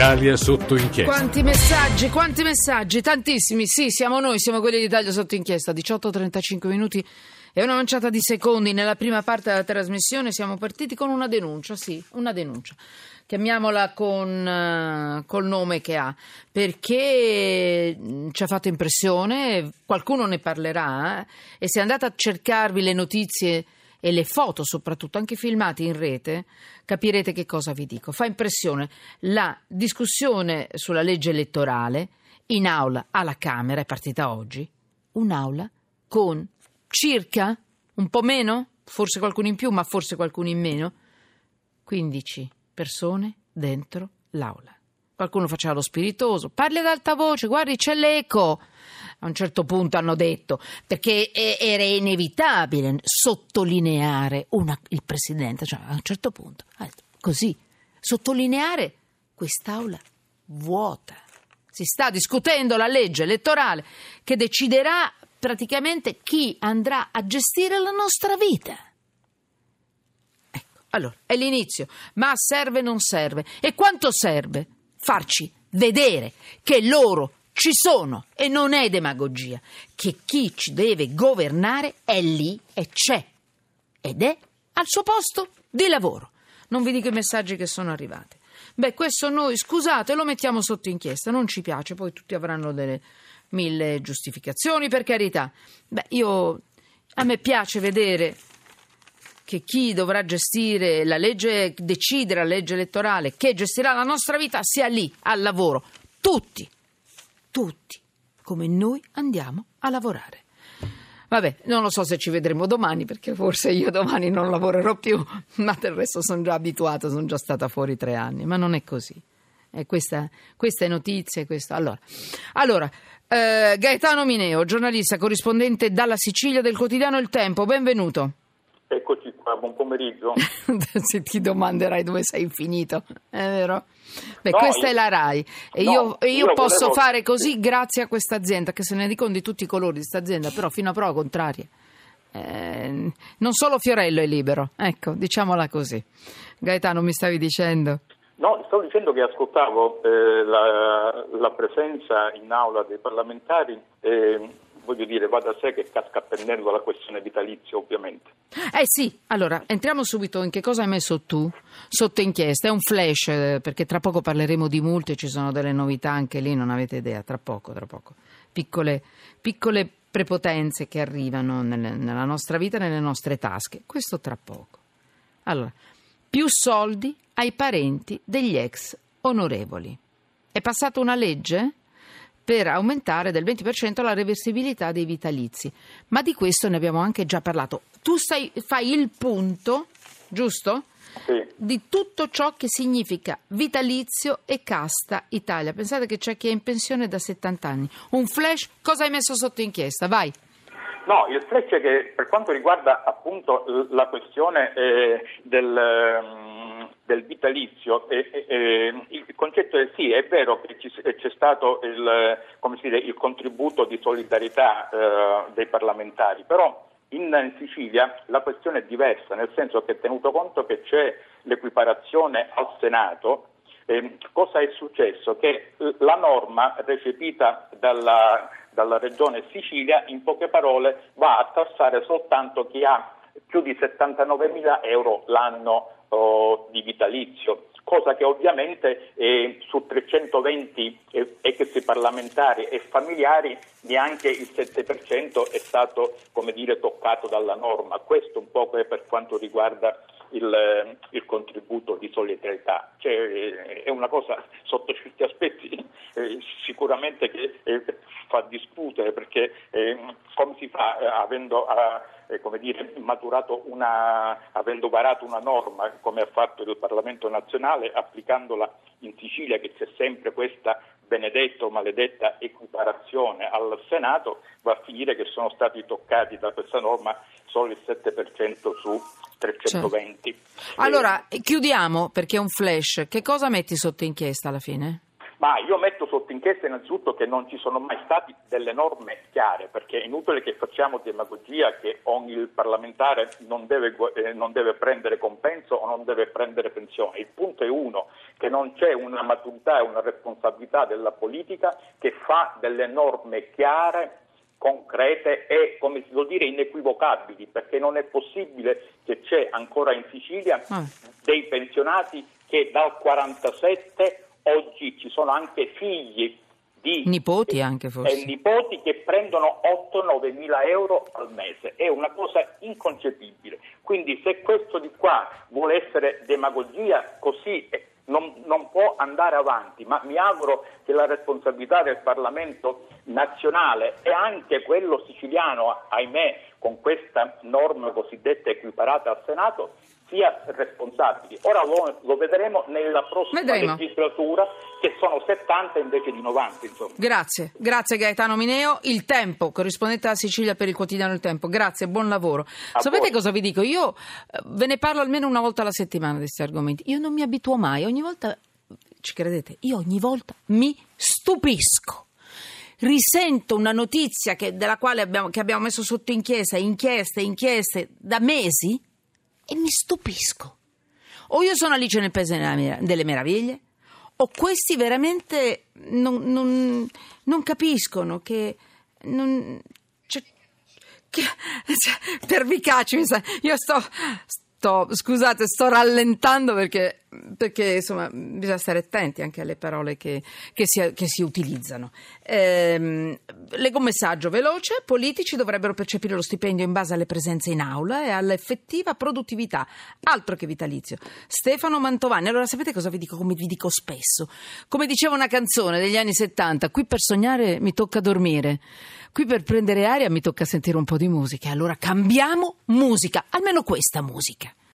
Italia sotto inchiesta. Quanti messaggi, quanti messaggi, tantissimi. Sì, siamo noi, siamo quelli d'Italia sotto inchiesta. 18-35 minuti e una manciata di secondi. Nella prima parte della trasmissione siamo partiti con una denuncia, sì, una denuncia. Chiamiamola con uh, col nome che ha, perché mm, ci ha fatto impressione, qualcuno ne parlerà, eh? e se andate a cercarvi le notizie e le foto soprattutto, anche filmati in rete, capirete che cosa vi dico. Fa impressione la discussione sulla legge elettorale in aula alla Camera, è partita oggi, un'aula con circa, un po' meno, forse qualcuno in più, ma forse qualcuno in meno, 15 persone dentro l'aula. Qualcuno faceva lo spiritoso, parli ad alta voce, guardi c'è l'eco a un certo punto hanno detto, perché era inevitabile sottolineare una, il Presidente, cioè a un certo punto, così, sottolineare quest'aula vuota. Si sta discutendo la legge elettorale che deciderà praticamente chi andrà a gestire la nostra vita. Ecco, allora, è l'inizio, ma serve o non serve? E quanto serve? Farci vedere che loro ci sono e non è demagogia, che chi ci deve governare è lì e c'è ed è al suo posto di lavoro. Non vi dico i messaggi che sono arrivati. Beh, questo noi, scusate, lo mettiamo sotto inchiesta, non ci piace, poi tutti avranno delle mille giustificazioni, per carità. Beh, io a me piace vedere che chi dovrà gestire la legge, decidere la legge elettorale, che gestirà la nostra vita, sia lì al lavoro. Tutti tutti, come noi andiamo a lavorare. Vabbè, non lo so se ci vedremo domani, perché forse io domani non lavorerò più, ma del resto sono già abituata, sono già stata fuori tre anni, ma non è così. È questa, queste notizie, questo. Allora, allora eh, Gaetano Mineo, giornalista, corrispondente dalla Sicilia del quotidiano Il Tempo, benvenuto. Eccoci qua, buon pomeriggio. Se ti domanderai dove sei finito, è vero? Beh, no, questa io... è la RAI e no, io, io, io, posso volevo... fare così grazie a questa azienda che se ne dicono di tutti i colori di questa azienda, però fino a prova contraria. Eh, non solo Fiorello è libero, ecco, diciamola così. Gaetano, mi stavi dicendo? No, stavo dicendo che ascoltavo eh, la, la, presenza in aula dei parlamentari. Eh, voglio dire, va da sé che casca a pennello la questione vitalizia, ovviamente. Eh sì, allora entriamo subito in che cosa hai messo tu sotto inchiesta. È un flash, eh, perché tra poco parleremo di multe, ci sono delle novità anche lì, non avete idea, tra poco, tra poco. Piccole, piccole prepotenze che arrivano nelle, nella nostra vita, nelle nostre tasche. Questo tra poco. Allora, più soldi ai parenti degli ex onorevoli. È passata una legge? Per aumentare del 20% la reversibilità dei vitalizi. Ma di questo ne abbiamo anche già parlato. Tu stai, fai il punto, giusto? Sì. Di tutto ciò che significa vitalizio e casta Italia. Pensate che c'è chi è in pensione da 70 anni. Un flash, cosa hai messo sotto inchiesta? Vai. No, il flash è che per quanto riguarda appunto la questione eh, del, um, del, vitalizio, eh, eh, il concetto è sì, è vero che c'è stato il, dice, il, contributo di solidarietà eh, dei parlamentari, però in Sicilia la questione è diversa, nel senso che tenuto conto che c'è l'equiparazione al Senato, cosa è successo? Che la norma recepita dalla dalla regione Sicilia, in poche parole va a tassare soltanto chi ha più di 79 mila euro l'anno oh, di vitalizio, cosa che ovviamente eh, su 320 eh, ex parlamentari e familiari neanche il 7% è stato dire, toccato dalla norma. Questo un po' per quanto riguarda il, eh, il contributo di solidarietà. Cioè, eh, è una cosa sotto certi aspetti eh, sicuramente che eh, fa discutere perché eh, come si fa eh, avendo, come dire, una, avendo varato una norma come ha fatto il Parlamento nazionale applicandola in Sicilia che c'è sempre questa benedetta o maledetta equiparazione al Senato, va a finire che sono stati toccati da questa norma solo il 7% su 320. Cioè. Allora, chiudiamo perché è un flash. Che cosa metti sotto inchiesta alla fine? Ma io metto sotto inchiesta innanzitutto che non ci sono mai state delle norme chiare, perché è inutile che facciamo demagogia che ogni parlamentare non deve, eh, non deve prendere compenso o non deve prendere pensione. Il punto è uno, che non c'è una maturità e una responsabilità della politica che fa delle norme chiare concrete e, come si vuol dire, inequivocabili, perché non è possibile che c'è ancora in Sicilia ah. dei pensionati che dal 47 oggi ci sono anche figli di nipoti anche forse. Eh, nipoti che prendono 8-9 mila euro al mese, è una cosa inconcepibile. Quindi se questo di qua vuole essere demagogia, così non, non, può andare avanti, ma mi auguro che la responsabilità del Parlamento nazionale e anche quello siciliano, ahimè, con questa norma cosiddetta equiparata al Senato, sia responsabili. Ora lo, lo vedremo nella prossima vedremo. legislatura che sono 70 invece di 90. Insomma. Grazie, grazie Gaetano Mineo. Il Tempo, corrispondente alla Sicilia per il quotidiano Il Tempo. Grazie, buon lavoro. A Sapete voi. cosa vi dico? Io eh, ve ne parlo almeno una volta alla settimana di questi argomenti. Io non mi abituo mai, ogni volta, ci credete, io ogni volta mi stupisco risento una notizia che, della quale abbiamo, che abbiamo messo sotto inchiesta, inchieste, inchieste da mesi e mi stupisco. O io sono Alice nel Paese delle Meraviglie, o questi veramente non, non, non capiscono che... Non, cioè, che, cioè, pervicaci, io sto, sto, scusate, sto rallentando perché, perché, insomma bisogna stare attenti anche alle parole che, che, si, che si, utilizzano. Ehm, leggo un messaggio veloce: politici dovrebbero percepire lo stipendio in base alle presenze in aula e all'effettiva produttività, altro che vitalizio. Stefano Mantovani. Allora, sapete cosa vi dico? Come vi dico spesso? Come diceva una canzone degli anni 70, qui per sognare mi tocca dormire. Qui per prendere aria mi tocca sentire un po' di musica. Allora cambiamo musica, almeno questa musica.